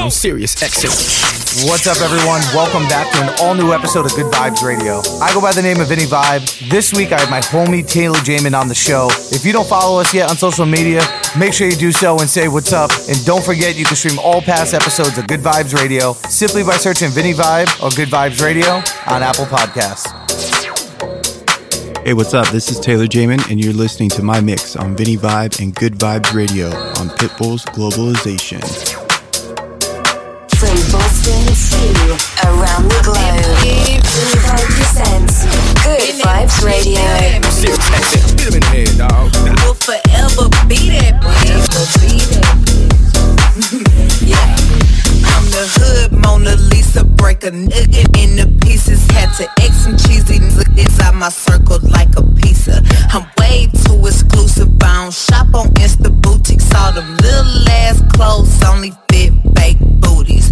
On Sirius. XM. What's up, everyone? Welcome back to an all new episode of Good Vibes Radio. I go by the name of Vinny Vibe. This week, I have my homie Taylor Jamin on the show. If you don't follow us yet on social media, make sure you do so and say what's up. And don't forget, you can stream all past episodes of Good Vibes Radio simply by searching Vinny Vibe or Good Vibes Radio on Apple Podcasts. Hey, what's up? This is Taylor Jamin, and you're listening to my mix on Vinny Vibe and Good Vibes Radio on Pitbull's Globalization. From Boston to around the globe, Vinny Vibe presents Good Vibes Radio. Sirius XM. Get him in the head, dog. will forever be that bitch. yeah. The hood Mona Lisa, break a nigga into pieces. Had to X some cheesy niggas out my circle like a pizza. I'm way too exclusive. I don't shop on Insta boutiques. All them little ass clothes only fit fake booties.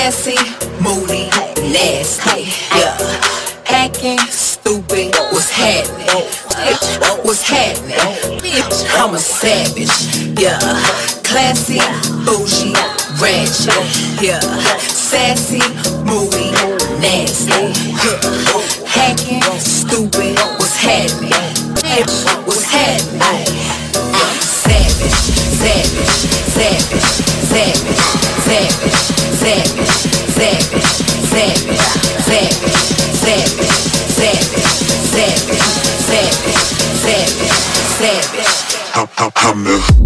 Sassy, moody, nasty. Yeah. Acting stupid, what's happening? What's happening? I'm a savage. Yeah. Classy, bougie, ratchet. Yeah. Sassy, moody, nasty. Yeah. Hacking, stupid, what's happening? What's happening? Savage, savage, savage, savage, savage, hammer.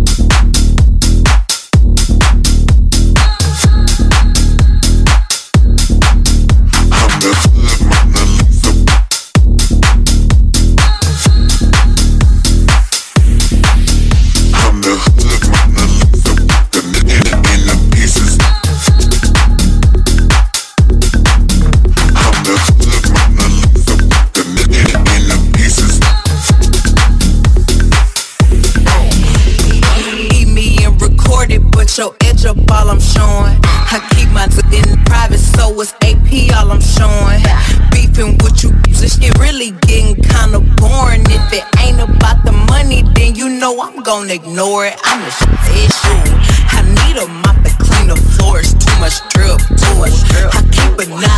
Gonna ignore it. I'm a shit issue. I need a mop to clean the floors. Too much drip, too much drip. I keep a knot,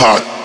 hot.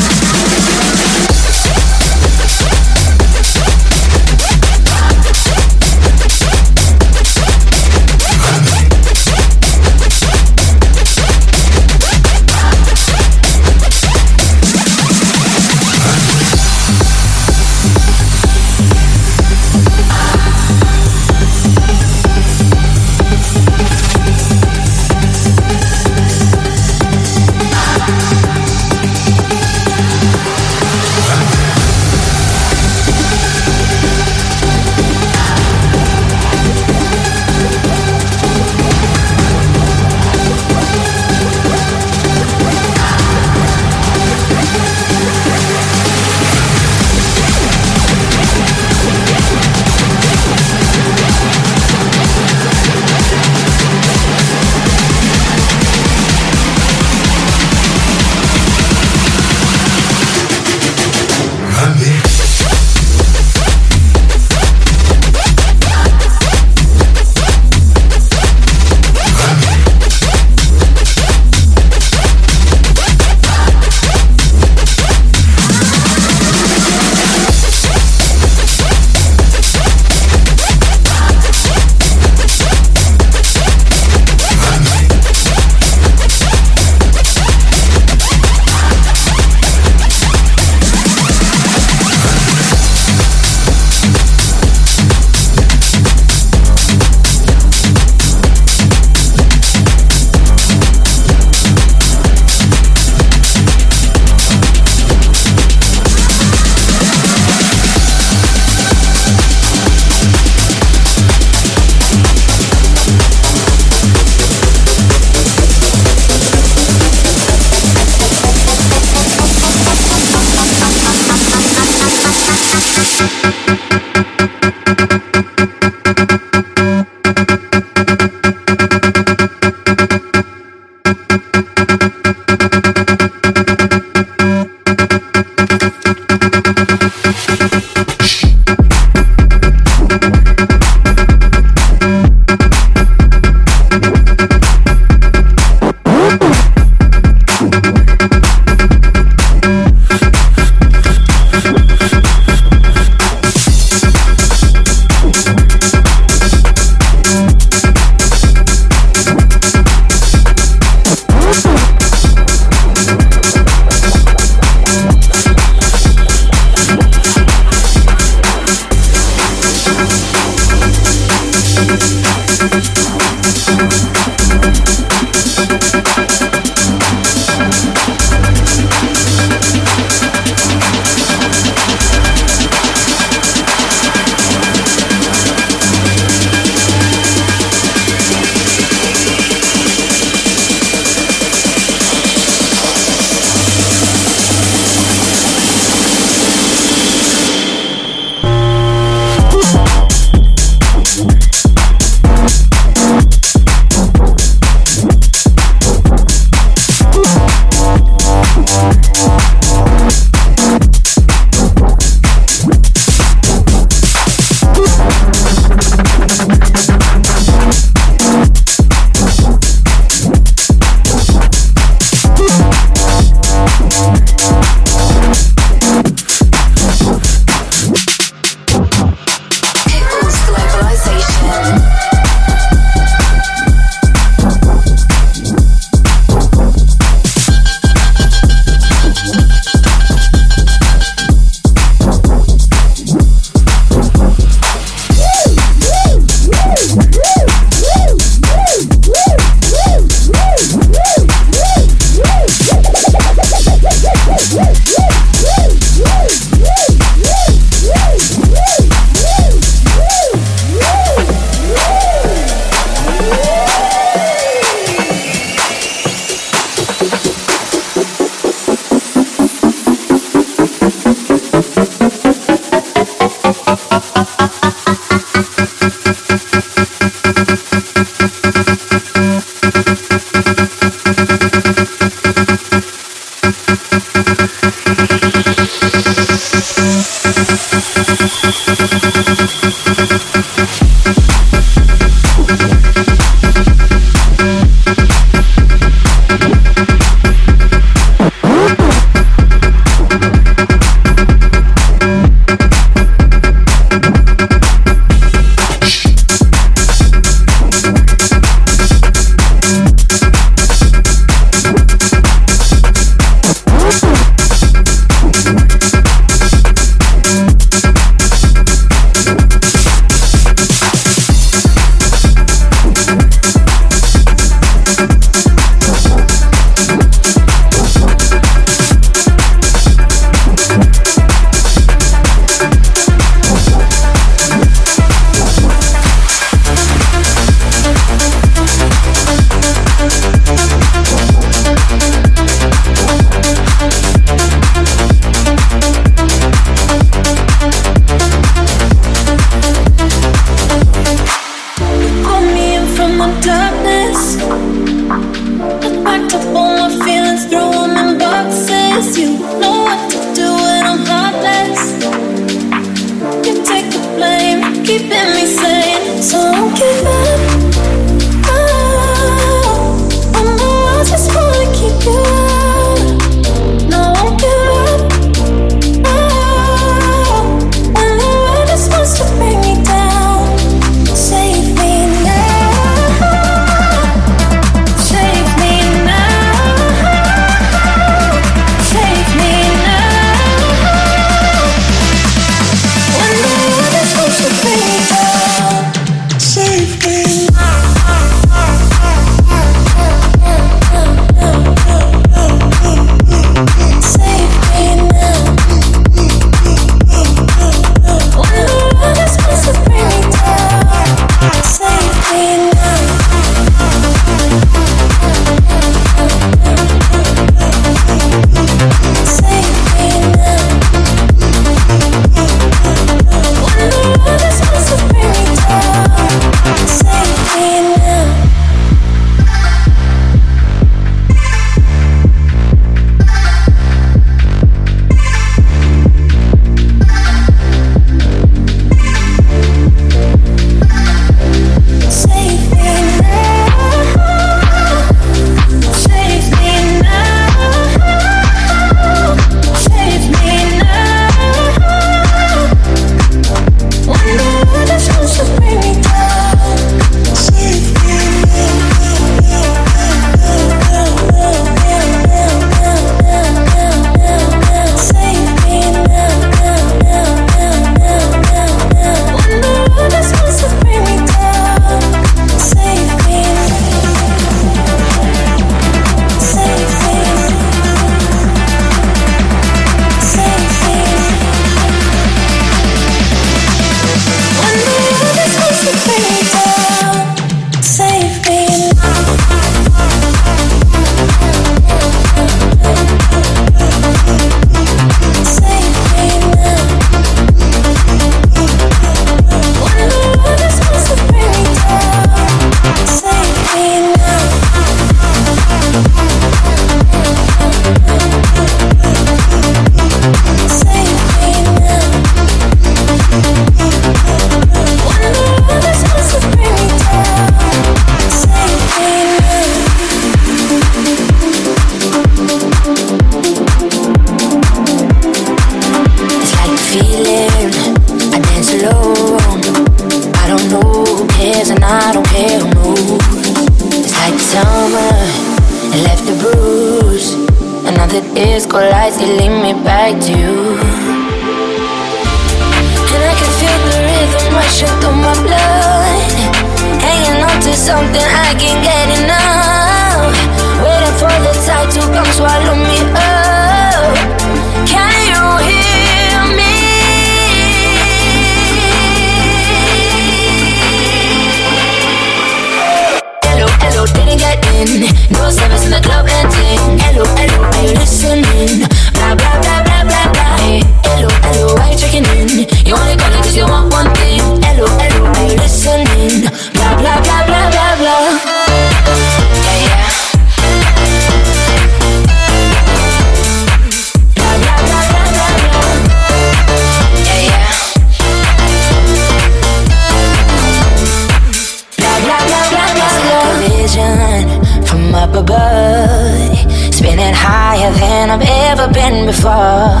above, spinning higher than I've ever been before.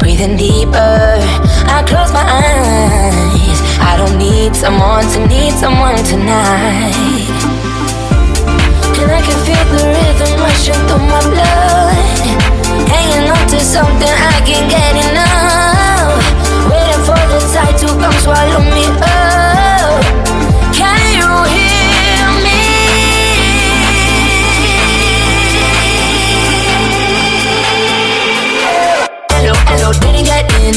Breathing deeper, I close my eyes. I don't need someone to need someone tonight. And I can feel the rhythm rushing through my blood. Hanging on to something I can't get enough. No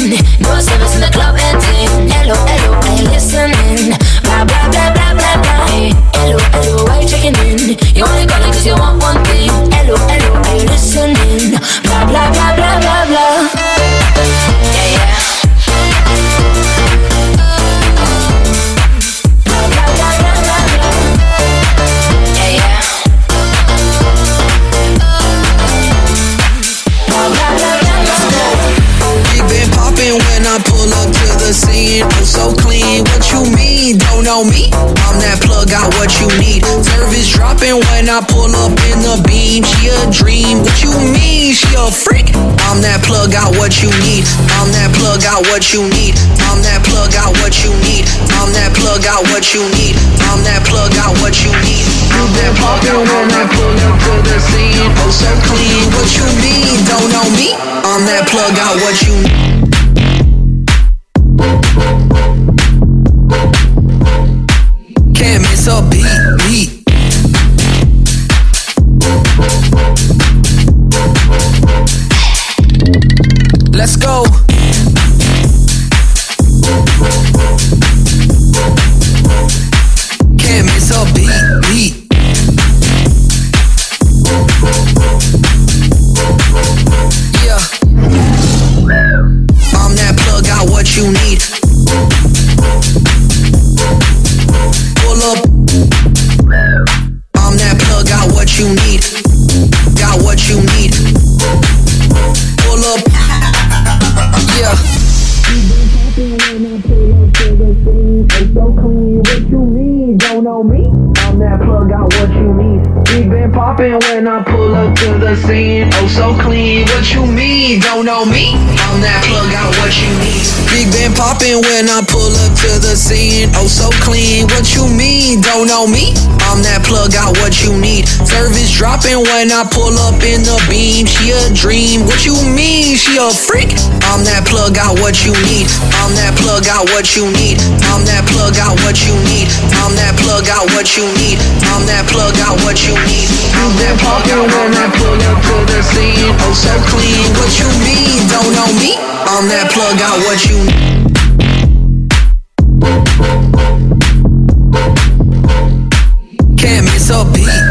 service in the club. Hello, hello, are you listening? Blah, blah, blah, blah, blah. Hello, you checking in? You only cause you want one thing. Hello, hello, are you listening? Blah, blah, blah, blah, blah, Don't know me? I'm that plug, got what you need. Service dropping when I pull up in the beam. She a dream, what you mean? She a freak. I'm that plug, got what you need. I'm that plug, got what you need. I'm that plug, got what you need. I'm that plug, got what you need. I'm that plug, got what you need. I'm that plug, when I pull up to the scene. Oh, so clean, what you mean? Don't know me? I'm that plug, got what you need. Miss a beat, beat. Let's go. When I pull up to the scene. Oh, so clean, what you mean? Don't know me. I'm that plug, out what you need. Big been popping when I pull up to the scene. Oh, so clean, what you mean? Don't know me. I'm that plug, out what you need. Service dropping when I pull up in the beam. She a dream, what you mean? She a freak. I'm that plug, out what you need. I'm that plug, out what you need. I'm that plug, out what you need. I'm that plug, got what you need. I'm that plug, got what you need. That plug, got when I pull up to the scene. Oh, so clean, what you mean? Don't know me. I'm that plug, got what you need. Can't miss a beat.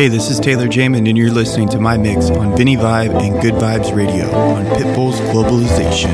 Hey, this is Taylor Jamin, and you're listening to my mix on Vinny Vibe and Good Vibes Radio on Pitbull's Globalization.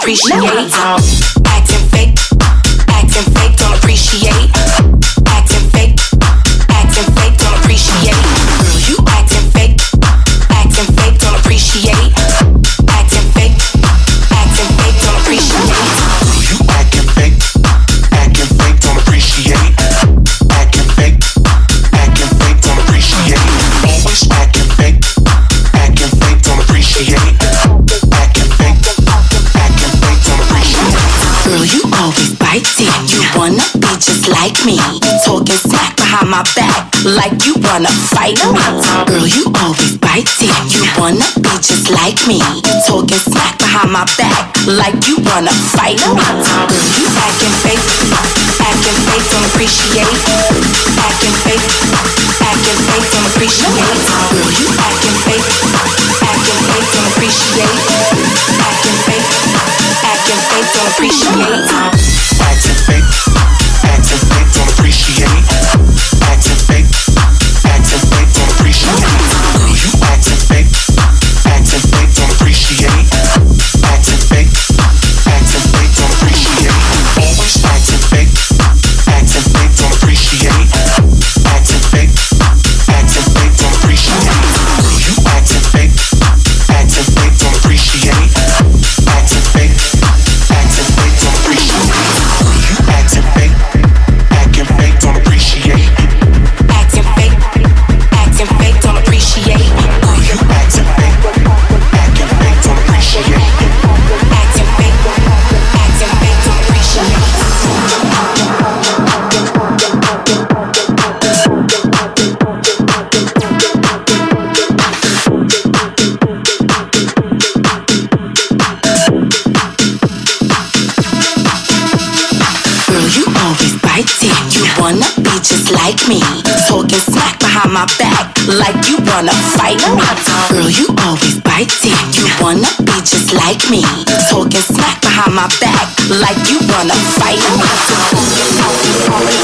appreciate. wanna fight me. Girl, you always biting. You wanna be just like me. You talking smack behind my back like you wanna fight me. Girl, you acting fake, acting fake, don't appreciate. Acting fake, acting fake, don't appreciate. Girl, you acting fake, acting fake, don't appreciate. Acting fake, acting fake, don't appreciate. back like you wanna fight me. Girl, you always biting. You wanna be just like me. Talking smack behind my back like you wanna fight me.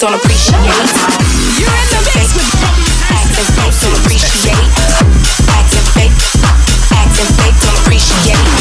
don't appreciate. You're in the base with acting fake, don't appreciate. Acting fake, acting fake, don't appreciate.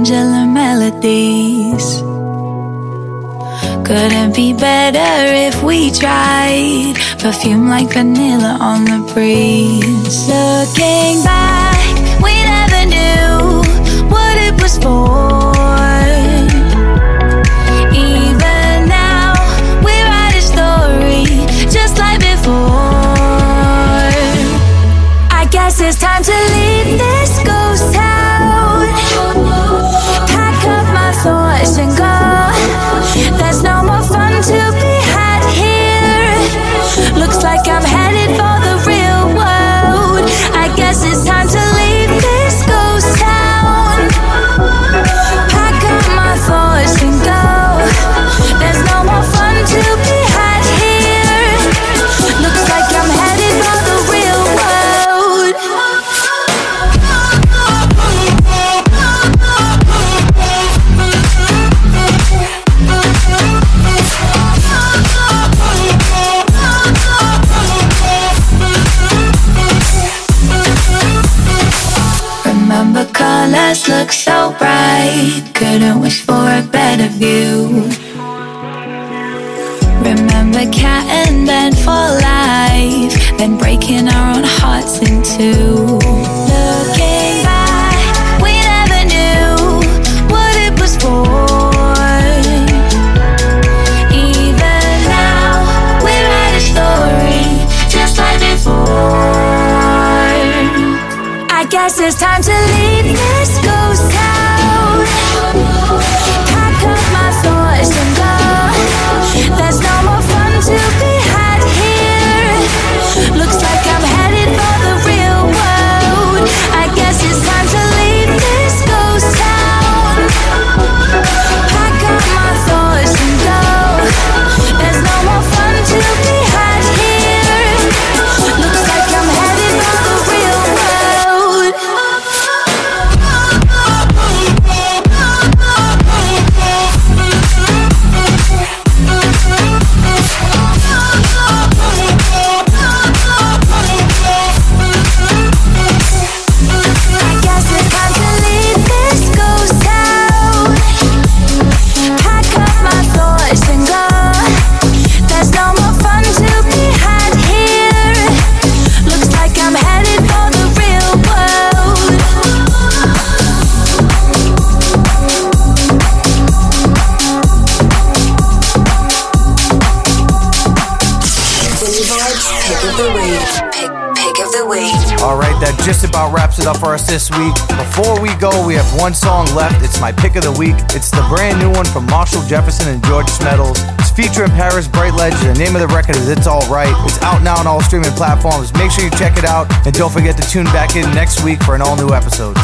Angela melodies. Couldn't be better if we tried. Perfume like vanilla on the breeze. Looking back, we never knew what it was for. about wraps it up for us this week. Before we go, we have one song left. It's my pick of the week. It's the brand new one from Marshall Jefferson and George Smeddles. It's featuring Paris Brightledge. The name of the record is It's Alright. It's out now on all streaming platforms. Make sure you check it out and don't forget to tune back in next week for an all new episode.